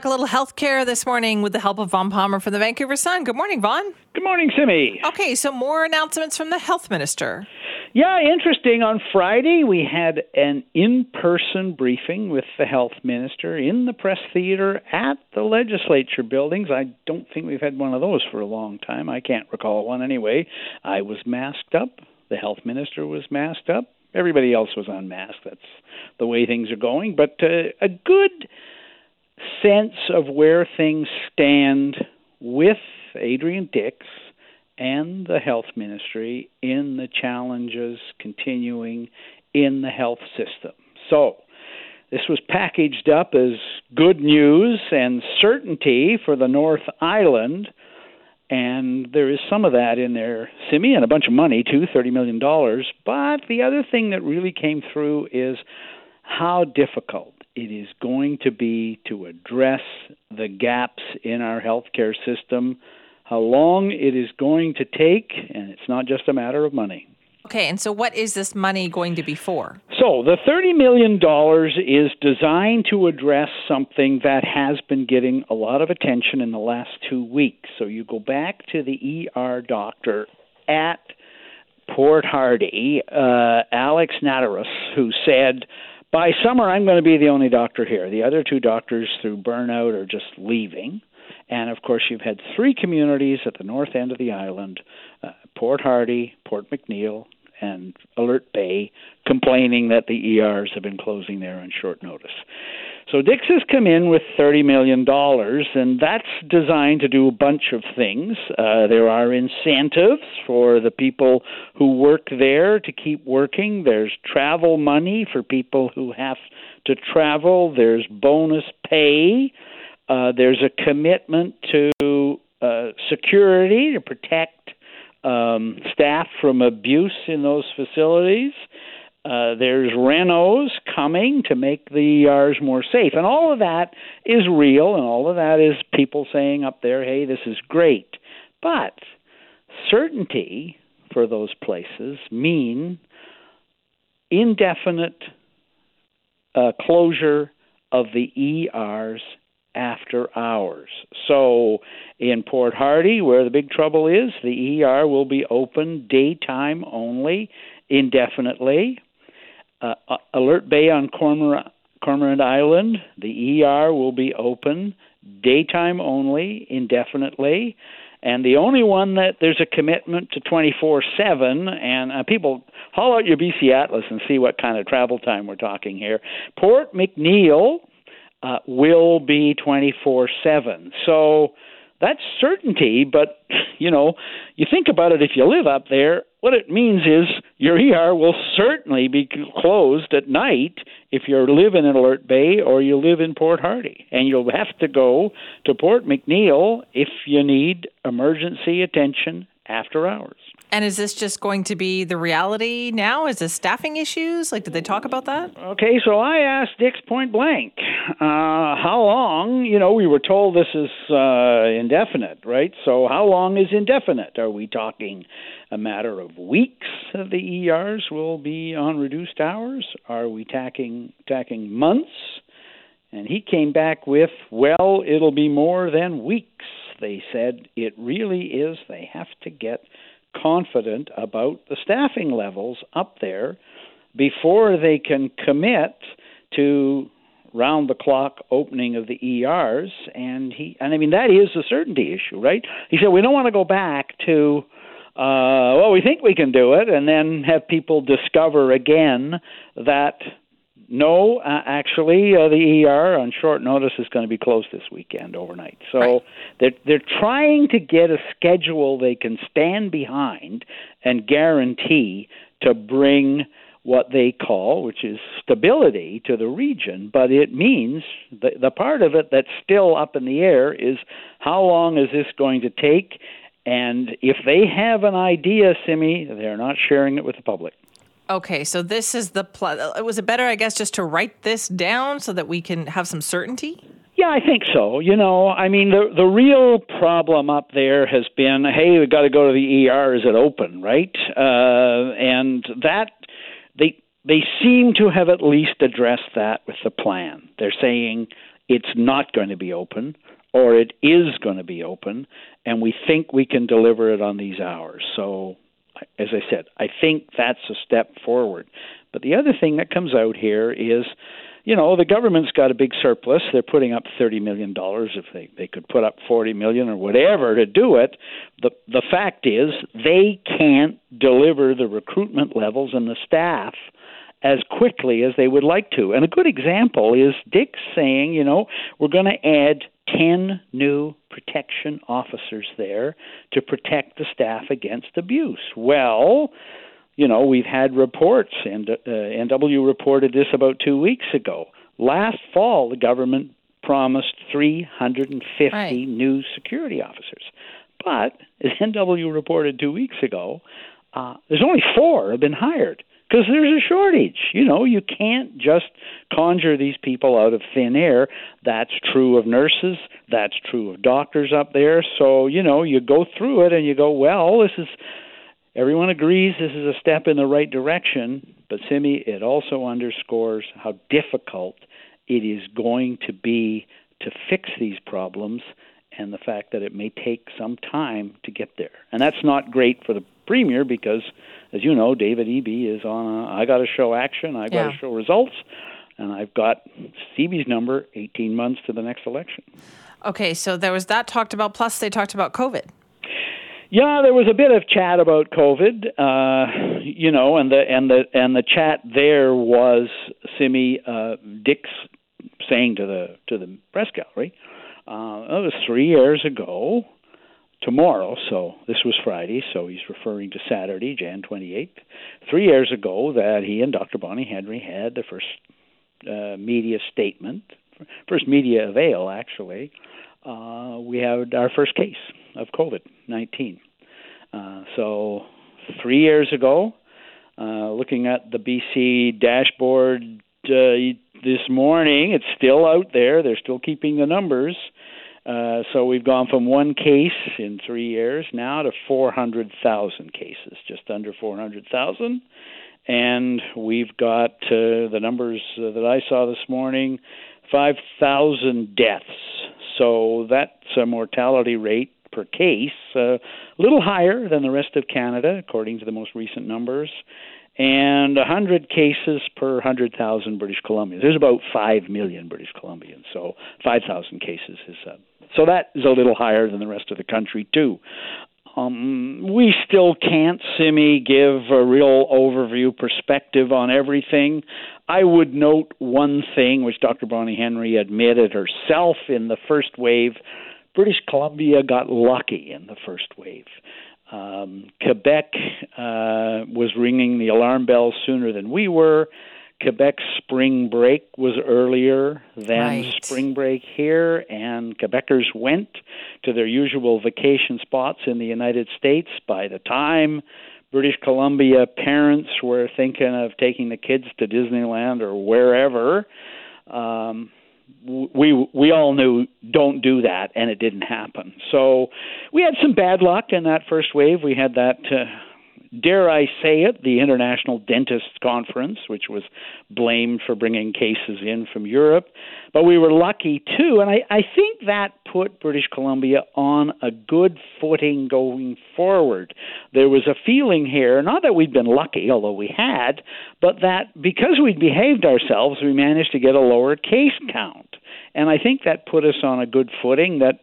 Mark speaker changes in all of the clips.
Speaker 1: talk a little healthcare this morning with the help of Vaughn Palmer from the Vancouver Sun. Good morning, Vaughn.
Speaker 2: Good morning, Simi.
Speaker 1: Okay, so more announcements from the health minister.
Speaker 2: Yeah, interesting. On Friday, we had an in person briefing with the health minister in the press theater at the legislature buildings. I don't think we've had one of those for a long time. I can't recall one anyway. I was masked up. The health minister was masked up. Everybody else was unmasked. That's the way things are going. But uh, a good sense of where things stand with Adrian Dix and the health ministry in the challenges continuing in the health system. So, this was packaged up as good news and certainty for the North Island, and there is some of that in there, Simi, and a bunch of money too, $30 million. But the other thing that really came through is how difficult it is going to be to address the gaps in our healthcare system, how long it is going to take, and it's not just a matter of money.
Speaker 1: Okay, and so what is this money going to be for?
Speaker 2: So, the $30 million is designed to address something that has been getting a lot of attention in the last two weeks. So, you go back to the ER doctor at Port Hardy, uh, Alex Nataros, who said, by summer, I'm going to be the only doctor here. The other two doctors, through burnout, are just leaving. And of course, you've had three communities at the north end of the island uh, Port Hardy, Port McNeill, and Alert Bay complaining that the ERs have been closing there on short notice. So Dix has come in with $30 million, and that's designed to do a bunch of things. Uh, there are incentives for the people who work there to keep working. There's travel money for people who have to travel. There's bonus pay. Uh, there's a commitment to uh, security to protect um, staff from abuse in those facilities. Uh, there's renos coming to make the ERs more safe. And all of that is real, and all of that is people saying up there, hey, this is great. But certainty for those places mean indefinite uh, closure of the ERs after hours. So in Port Hardy, where the big trouble is, the ER will be open daytime only indefinitely. Uh, uh, Alert Bay on Cormorant, Cormorant Island, the ER will be open daytime only indefinitely. And the only one that there's a commitment to 24 7, and uh, people haul out your BC Atlas and see what kind of travel time we're talking here. Port McNeill uh, will be 24 7. So that's certainty, but you know, you think about it if you live up there, what it means is your ER will certainly be closed at night if you live in Alert Bay or you live in Port Hardy. And you'll have to go to Port McNeill if you need emergency attention after hours.
Speaker 1: And is this just going to be the reality now? Is this staffing issues? Like, did they talk about that?
Speaker 2: Okay, so I asked Dix point blank, uh, how long? You know, we were told this is uh, indefinite, right? So, how long is indefinite? Are we talking a matter of weeks that the ERs will be on reduced hours? Are we tacking tacking months? And he came back with, well, it'll be more than weeks. They said it really is. They have to get confident about the staffing levels up there before they can commit to round the clock opening of the ERs and he and I mean that is a certainty issue, right? He said we don't want to go back to uh well we think we can do it and then have people discover again that no, uh, actually, uh, the ER on short notice is going to be closed this weekend overnight. So
Speaker 1: right.
Speaker 2: they're they're trying to get a schedule they can stand behind and guarantee to bring what they call, which is stability to the region, but it means the, the part of it that's still up in the air is how long is this going to take? And if they have an idea, Simi, they're not sharing it with the public.
Speaker 1: Okay, so this is the pl- was it better I guess just to write this down so that we can have some certainty?
Speaker 2: Yeah, I think so. You know, I mean, the the real problem up there has been, hey, we've got to go to the ER. Is it open, right? Uh, and that they seem to have at least addressed that with the plan. They're saying it's not going to be open or it is going to be open, and we think we can deliver it on these hours. So, as I said, I think that's a step forward. But the other thing that comes out here is you know the government's got a big surplus they're putting up 30 million dollars if they they could put up 40 million or whatever to do it the the fact is they can't deliver the recruitment levels and the staff as quickly as they would like to and a good example is Dix saying you know we're going to add 10 new protection officers there to protect the staff against abuse well you know, we've had reports, and uh, NW reported this about two weeks ago. Last fall, the government promised 350 right. new security officers. But, as NW reported two weeks ago, uh, there's only four have been hired because there's a shortage. You know, you can't just conjure these people out of thin air. That's true of nurses. That's true of doctors up there. So, you know, you go through it and you go, well, this is Everyone agrees this is a step in the right direction, but Simi, it also underscores how difficult it is going to be to fix these problems and the fact that it may take some time to get there. And that's not great for the premier because, as you know, David Eby is on a, I got to show action, I got to yeah. show results, and I've got CB's number 18 months to the next election.
Speaker 1: Okay, so there was that talked about, plus they talked about COVID.
Speaker 2: Yeah, there was a bit of chat about COVID, uh, you know, and the and the and the chat there was Simi uh, Dix saying to the to the press gallery, uh, it was three years ago tomorrow, so this was Friday, so he's referring to Saturday, Jan 28th, three years ago that he and Dr. Bonnie Henry had the first uh, media statement, first media avail, actually. Uh, we had our first case of COVID 19. Uh, so, three years ago, uh, looking at the BC dashboard uh, this morning, it's still out there. They're still keeping the numbers. Uh, so we've gone from one case in three years now to 400,000 cases, just under 400,000. And we've got uh, the numbers uh, that I saw this morning 5,000 deaths. So that's a mortality rate per case, a uh, little higher than the rest of Canada, according to the most recent numbers, and 100 cases per 100,000 British Columbians. There's about 5 million British Columbians, so 5,000 cases is. Uh, so that is a little higher than the rest of the country, too. Um, we still can't, Simi, give a real overview perspective on everything. I would note one thing, which Dr. Bonnie Henry admitted herself in the first wave British Columbia got lucky in the first wave. Um, Quebec uh, was ringing the alarm bells sooner than we were. Quebec's spring break was earlier than right. spring break here, and Quebecers went to their usual vacation spots in the United States. By the time British Columbia parents were thinking of taking the kids to Disneyland or wherever, um, we we all knew don't do that, and it didn't happen. So we had some bad luck in that first wave. We had that. Uh, dare I say it, the International Dentists Conference, which was blamed for bringing cases in from Europe. But we were lucky too, and I, I think that put British Columbia on a good footing going forward. There was a feeling here, not that we'd been lucky, although we had, but that because we'd behaved ourselves, we managed to get a lower case count. And I think that put us on a good footing that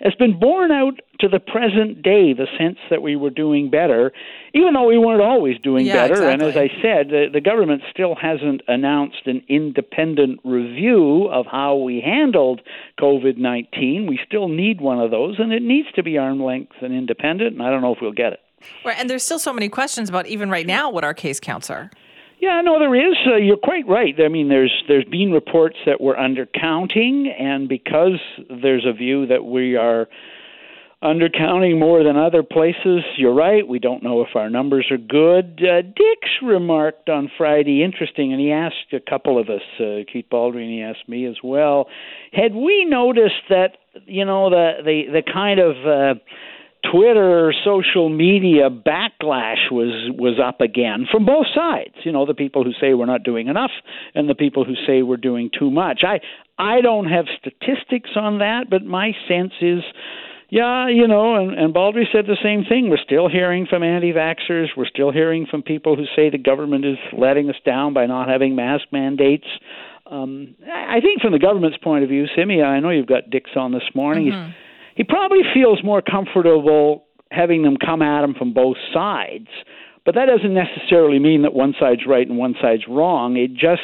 Speaker 2: has been borne out to the present day the sense that we were doing better, even though we weren't always doing
Speaker 1: yeah,
Speaker 2: better.
Speaker 1: Exactly.
Speaker 2: And as I said, the, the government still hasn't announced an independent review of how we handled COVID 19. We still need one of those, and it needs to be arm length and independent, and I don't know if we'll get it.
Speaker 1: Right, and there's still so many questions about even right now what our case counts are.
Speaker 2: Yeah, no, there is. Uh, you're quite right. I mean, there's there's been reports that we're undercounting, and because there's a view that we are undercounting more than other places, you're right. We don't know if our numbers are good. Uh, Dix remarked on Friday, interesting, and he asked a couple of us, uh, Keith Baldrey, he asked me as well. Had we noticed that you know the the the kind of uh, Twitter, social media backlash was was up again from both sides. You know, the people who say we're not doing enough and the people who say we're doing too much. I I don't have statistics on that, but my sense is yeah, you know, and, and Baldrey said the same thing. We're still hearing from anti vaxxers. We're still hearing from people who say the government is letting us down by not having mask mandates. Um, I think from the government's point of view, Simi, I know you've got Dix on this morning. Mm-hmm. He probably feels more comfortable having them come at him from both sides. But that doesn't necessarily mean that one side's right and one side's wrong. It just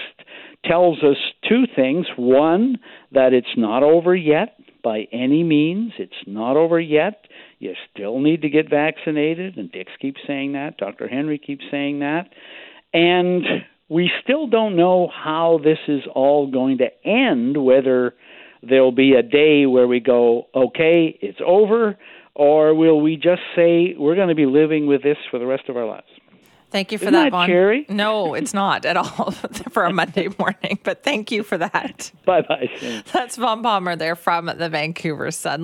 Speaker 2: tells us two things. One, that it's not over yet by any means. It's not over yet. You still need to get vaccinated, and Dix keeps saying that. Dr. Henry keeps saying that. And we still don't know how this is all going to end, whether there'll be a day where we go, okay, it's over, or will we just say we're going to be living with this for the rest of our lives?
Speaker 1: Thank you for
Speaker 2: Isn't
Speaker 1: that,
Speaker 2: that. Cherry?
Speaker 1: No, it's not at all for a Monday morning, but thank you for that.
Speaker 2: Bye bye.
Speaker 1: That's Vaughn Palmer there from the Vancouver Sun.